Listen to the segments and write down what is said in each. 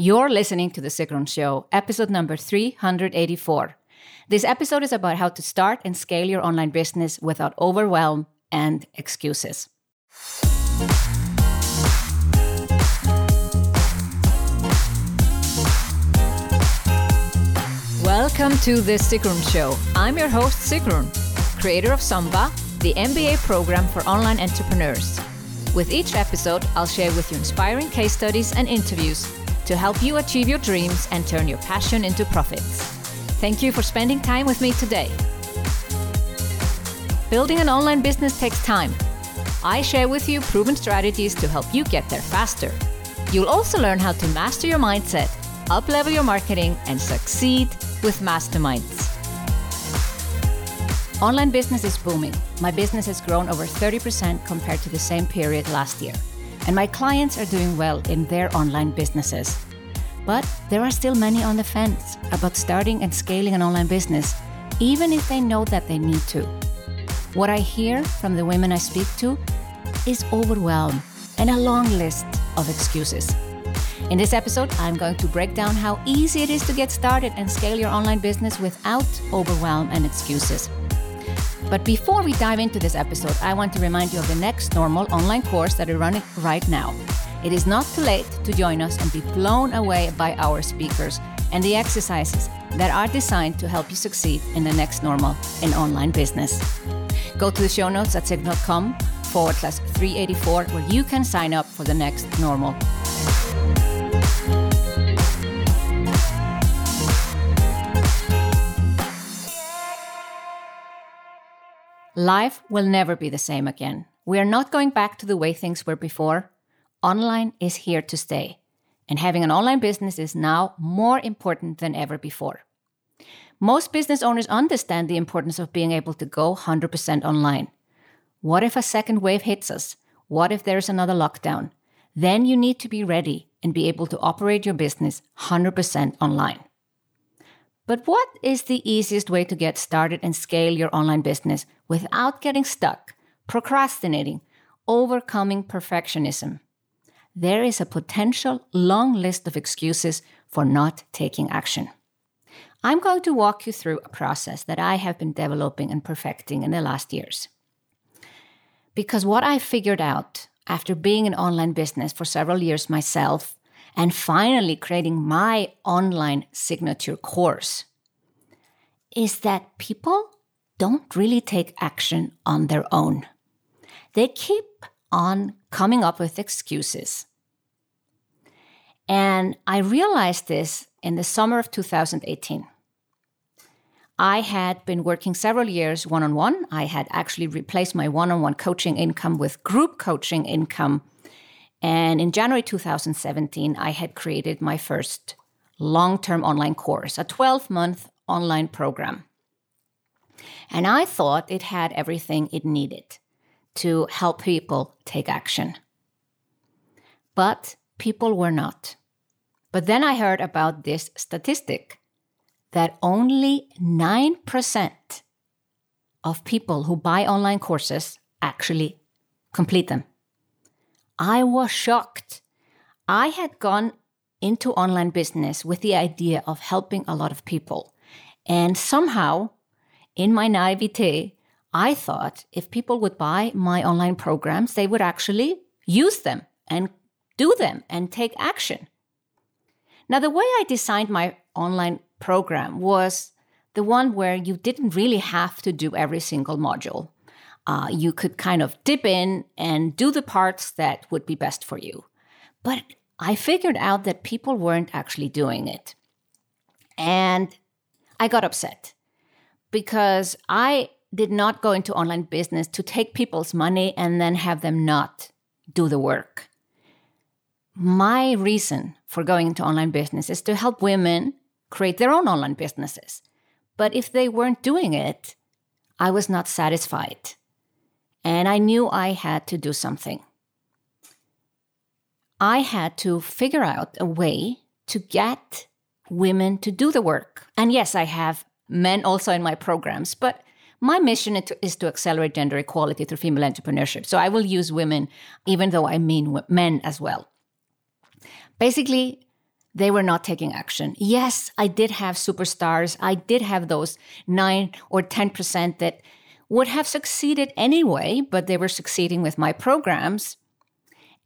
You're listening to The Sigrun Show, episode number 384. This episode is about how to start and scale your online business without overwhelm and excuses. Welcome to The Sigrun Show. I'm your host, Sigrun, creator of SUMBA, the MBA program for online entrepreneurs. With each episode, I'll share with you inspiring case studies and interviews to help you achieve your dreams and turn your passion into profits. Thank you for spending time with me today. Building an online business takes time. I share with you proven strategies to help you get there faster. You'll also learn how to master your mindset, uplevel your marketing, and succeed with masterminds. Online business is booming. My business has grown over 30% compared to the same period last year and my clients are doing well in their online businesses. But there are still many on the fence about starting and scaling an online business, even if they know that they need to. What I hear from the women I speak to is overwhelm and a long list of excuses. In this episode, I'm going to break down how easy it is to get started and scale your online business without overwhelm and excuses. But before we dive into this episode, I want to remind you of the next normal online course that we're running right now. It is not too late to join us and be blown away by our speakers and the exercises that are designed to help you succeed in the next normal in online business. Go to the show notes at sigrun.com forward slash 384 where you can sign up for the next normal. Life will never be the same again. We are not going back to the way things were before. Online is here to stay, and having an online business is now more important than ever before. Most business owners understand the importance of being able to go 100% online. What if a second wave hits us? What if there's another lockdown? Then you need to be ready and be able to operate your business 100% online. But what is the easiest way to get started and scale your online business without getting stuck, procrastinating, overcoming perfectionism? There is a potential long list of excuses for not taking action. I'm going to walk you through a process that I have been developing and perfecting in the last years. Because what I figured out after being in online business for several years myself and finally creating my online signature course is that people don't really take action on their own. They keep on coming up with excuses. And I realized this in the summer of 2018. I had been working several years one on one. I had actually replaced my one on one coaching income with group coaching income and in January 2017, I had created my first long term online course, a 12 month online program. And I thought it had everything it needed to help people take action. But people were not. But then I heard about this statistic that only 9% of people who buy online courses actually complete them. I was shocked. I had gone into online business with the idea of helping a lot of people. And somehow, in my naivete, I thought if people would buy my online programs, they would actually use them and do them and take action. Now, the way I designed my online program was the one where you didn't really have to do every single module uh, you could kind of dip in and do the parts that would be best for you. But I figured out that people weren't actually doing it. And I got upset because I did not go into online business to take people's money and then have them not do the work. My reason for going into online business is to help women create their own online businesses. But if they weren't doing it, I was not satisfied and I knew I had to do something. I had to figure out a way to get women to do the work. And yes, I have men also in my programs, but my mission is to accelerate gender equality through female entrepreneurship. So I will use women, even though I mean men as well. Basically, they were not taking action. Yes, I did have superstars. I did have those 9 or 10% that would have succeeded anyway, but they were succeeding with my programs.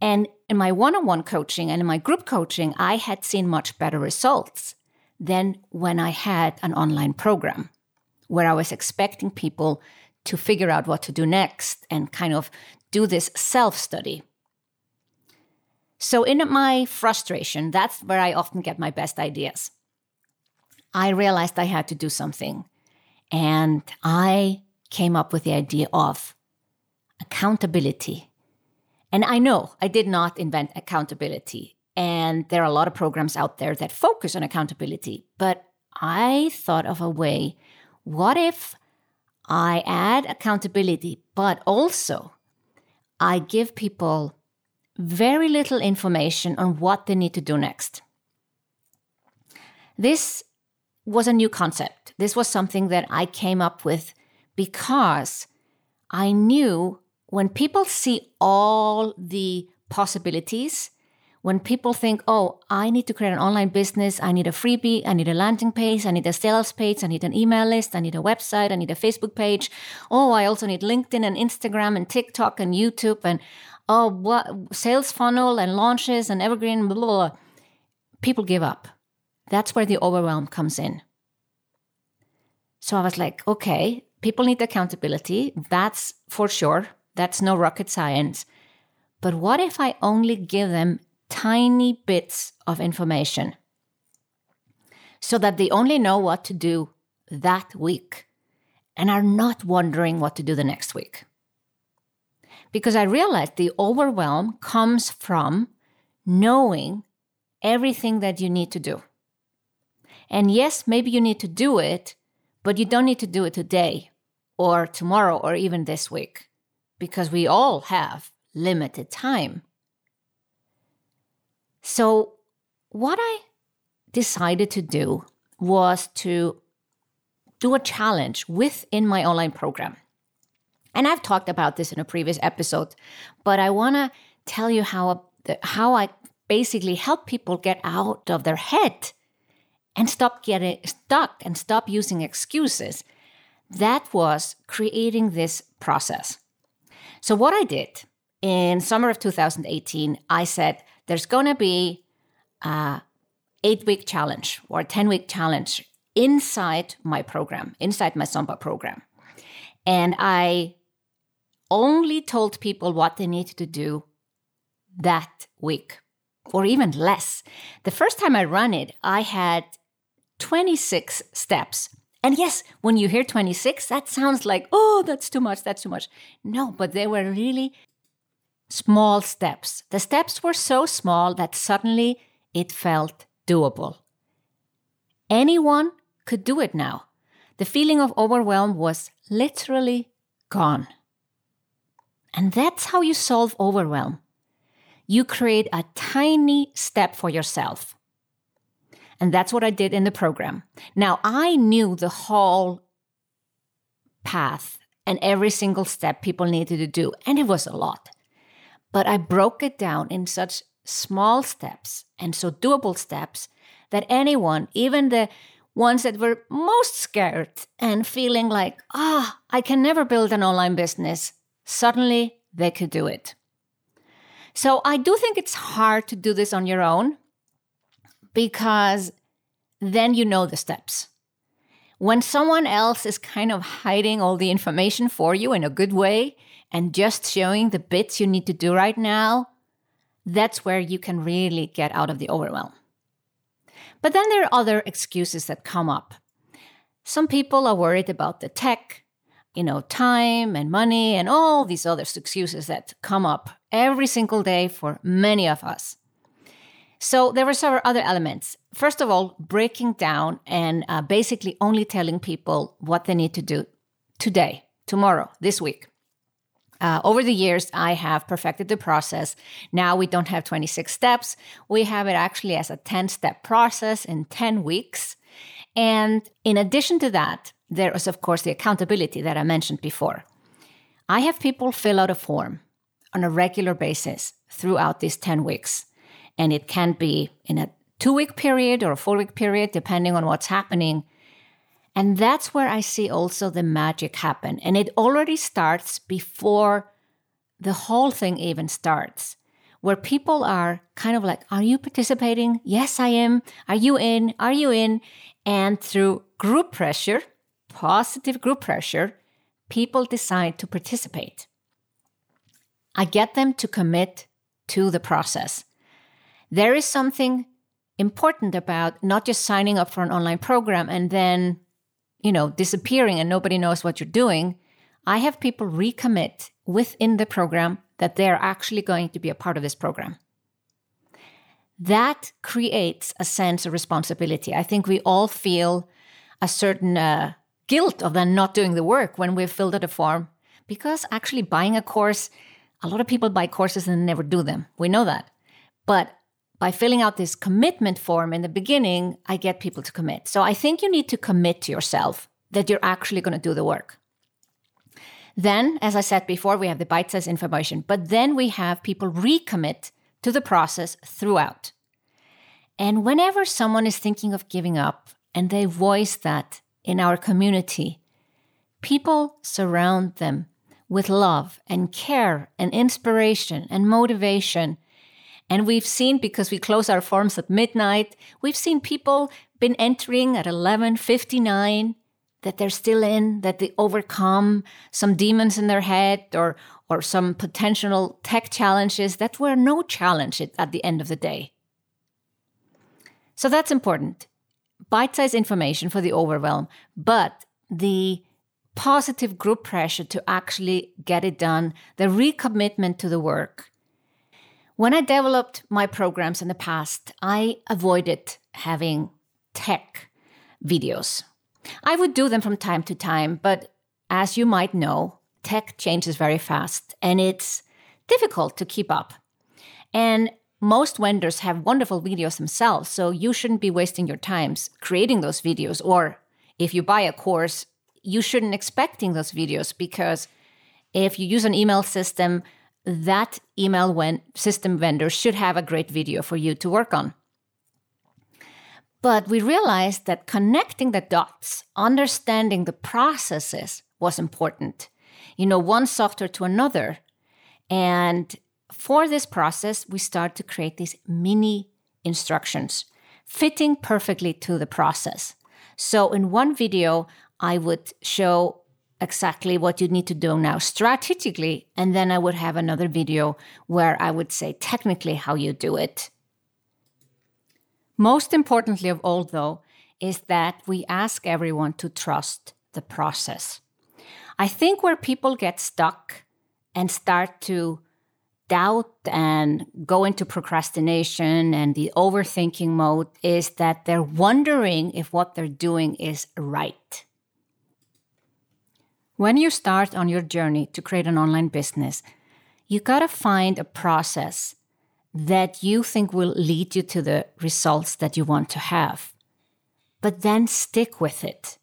And in my one on one coaching and in my group coaching, I had seen much better results than when I had an online program where I was expecting people to figure out what to do next and kind of do this self study. So, in my frustration, that's where I often get my best ideas. I realized I had to do something. And I came up with the idea of accountability. And I know I did not invent accountability. And there are a lot of programs out there that focus on accountability. But I thought of a way what if I add accountability, but also I give people very little information on what they need to do next? This was a new concept. This was something that I came up with because I knew when people see all the possibilities, when people think, oh, I need to create an online business, I need a freebie, I need a landing page, I need a sales page, I need an email list, I need a website, I need a Facebook page. Oh, I also need LinkedIn and Instagram and TikTok and YouTube and oh, what sales funnel and launches and evergreen, blah, blah, blah. People give up. That's where the overwhelm comes in. So I was like, okay, people need accountability. That's for sure. That's no rocket science. But what if I only give them tiny bits of information so that they only know what to do that week and are not wondering what to do the next week? Because I realized the overwhelm comes from knowing everything that you need to do. And yes, maybe you need to do it, but you don't need to do it today or tomorrow or even this week because we all have limited time. So, what I decided to do was to do a challenge within my online program. And I've talked about this in a previous episode, but I want to tell you how how I basically help people get out of their head and stop getting stuck and stop using excuses that was creating this process. So, what I did in summer of 2018, I said there's going to be a eight week challenge or a 10 week challenge inside my program, inside my SUMBA program. And I only told people what they needed to do that week or even less. The first time I ran it, I had 26 steps and yes, when you hear 26, that sounds like, oh, that's too much, that's too much. No, but they were really small steps. The steps were so small that suddenly it felt doable. Anyone could do it now. The feeling of overwhelm was literally gone. And that's how you solve overwhelm. You create a tiny step for yourself. And that's what I did in the program. Now, I knew the whole path and every single step people needed to do, and it was a lot. But I broke it down in such small steps and so doable steps that anyone, even the ones that were most scared and feeling like, ah, oh, I can never build an online business, suddenly they could do it. So I do think it's hard to do this on your own because then you know the steps. When someone else is kind of hiding all the information for you in a good way and just showing the bits you need to do right now, that's where you can really get out of the overwhelm. But then there are other excuses that come up. Some people are worried about the tech, you know, time and money and all these other excuses that come up every single day for many of us. So there were several other elements. First of all, breaking down and uh, basically only telling people what they need to do today, tomorrow, this week. Uh, over the years, I have perfected the process. Now we don't have 26 steps. We have it actually as a 10 step process in 10 weeks. And in addition to that, there is, of course, the accountability that I mentioned before. I have people fill out a form on a regular basis throughout these 10 weeks and it can be in a two week period or a four week period, depending on what's happening. And that's where I see also the magic happen. And it already starts before the whole thing even starts, where people are kind of like, Are you participating? Yes, I am. Are you in? Are you in? And through group pressure, positive group pressure, people decide to participate. I get them to commit to the process. There is something important about not just signing up for an online program and then, you know, disappearing and nobody knows what you're doing. I have people recommit within the program that they're actually going to be a part of this program. That creates a sense of responsibility. I think we all feel a certain uh, guilt of then not doing the work when we've filled out a form because actually buying a course, a lot of people buy courses and never do them. We know that. But by filling out this commitment form in the beginning, I get people to commit. So I think you need to commit to yourself that you're actually going to do the work. Then, as I said before, we have the bite sized information, but then we have people recommit to the process throughout. And whenever someone is thinking of giving up and they voice that in our community, people surround them with love and care and inspiration and motivation and we've seen, because we close our forms at midnight, we've seen people been entering at 11.59 that they're still in, that they overcome some demons in their head or, or some potential tech challenges that were no challenge at the end of the day. So that's important. Bite sized information for the overwhelm, but the positive group pressure to actually get it done, the recommitment to the work, when I developed my programs in the past, I avoided having tech videos. I would do them from time to time, but as you might know, tech changes very fast and it's difficult to keep up. And most vendors have wonderful videos themselves, so you shouldn't be wasting your times creating those videos. Or if you buy a course, you shouldn't expecting those videos because if you use an email system, that email when system vendor should have a great video for you to work on. But we realized that connecting the dots, understanding the processes was important. You know, one software to another. And for this process, we start to create these mini instructions fitting perfectly to the process. So in one video, I would show exactly what you need to do now strategically. And then I would have another video where I would say technically how you do it. Most importantly of all, though, is that we ask everyone to trust the process. I think where people get stuck and start to doubt and go into procrastination and the overthinking mode is that they're wondering if what they're doing is right. When you start on your journey to create an online business, you gotta find a process that you think will lead you to the results that you want to have. But then stick with it.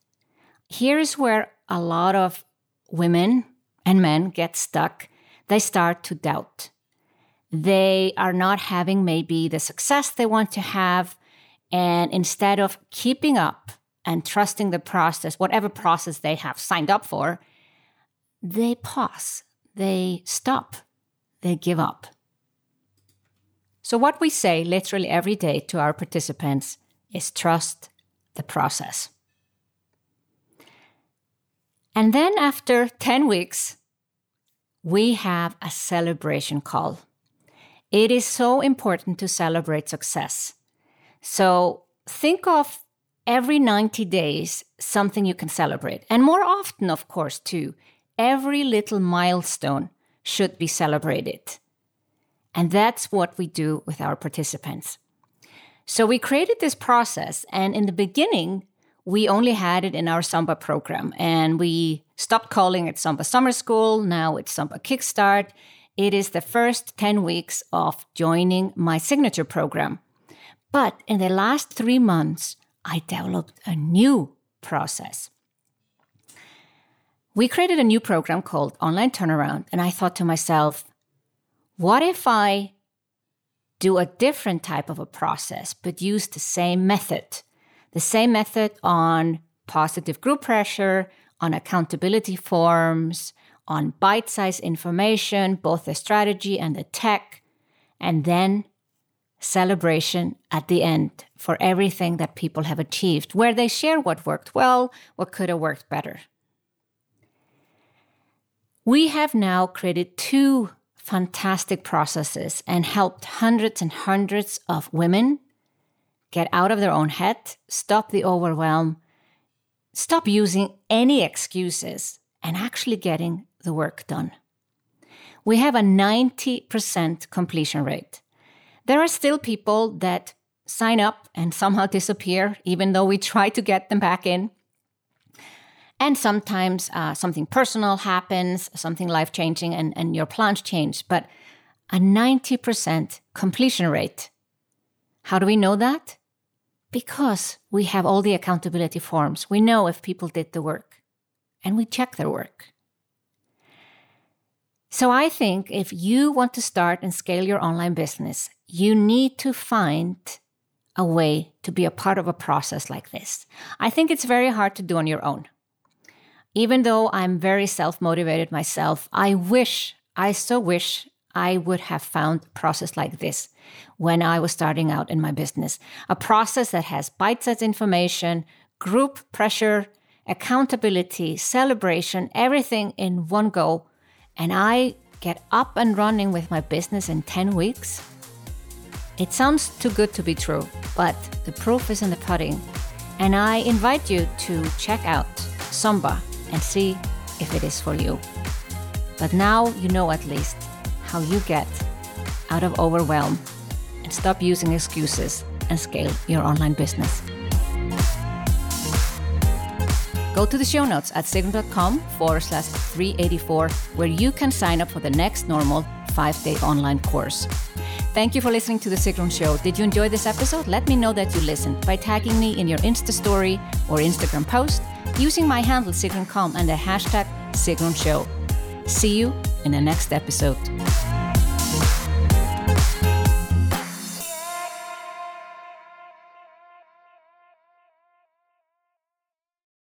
Here's where a lot of women and men get stuck. They start to doubt. They are not having maybe the success they want to have. And instead of keeping up and trusting the process, whatever process they have signed up for, they pause, they stop, they give up. So, what we say literally every day to our participants is trust the process. And then after 10 weeks, we have a celebration call. It is so important to celebrate success. So think of every 90 days something you can celebrate. And more often, of course, too every little milestone should be celebrated. And that's what we do with our participants. So we created this process, and in the beginning, we only had it in our SUMBA program, and we stopped calling it SUMBA Summer School. Now it's SUMBA Kickstart. It is the first 10 weeks of joining my signature program. But in the last three months, I developed a new process we created a new program called Online Turnaround. And I thought to myself, what if I do a different type of a process, but use the same method. The same method on positive group pressure, on accountability forms, on bite sized information, both the strategy and the tech, and then celebration at the end for everything that people have achieved, where they share what worked well, what could have worked better. We have now created two fantastic processes and helped hundreds and hundreds of women get out of their own head, stop the overwhelm, stop using any excuses, and actually getting the work done. We have a 90% completion rate. There are still people that sign up and somehow disappear, even though we try to get them back in. And sometimes uh, something personal happens, something life changing, and, and your plans change. But a 90% completion rate. How do we know that? Because we have all the accountability forms. We know if people did the work and we check their work. So I think if you want to start and scale your online business, you need to find a way to be a part of a process like this. I think it's very hard to do on your own even though I'm very self motivated myself, I wish, I so wish I would have found a process like this when I was starting out in my business. A process that has bite sized information, group pressure, accountability, celebration, everything in one go. And I get up and running with my business in 10 weeks. It sounds too good to be true, but the proof is in the pudding. And I invite you to check out SUMBA and see if it is for you. But now you know at least how you get out of overwhelm and stop using excuses and scale your online business. Go to the show notes at sigrun.com forward slash 384, where you can sign up for the next normal five day online course. Thank you for listening to The Sigrun Show. Did you enjoy this episode? Let me know that you listened by tagging me in your Insta story or Instagram post using my handle SigrunCom and the hashtag Sigrun Show. See you in the next episode.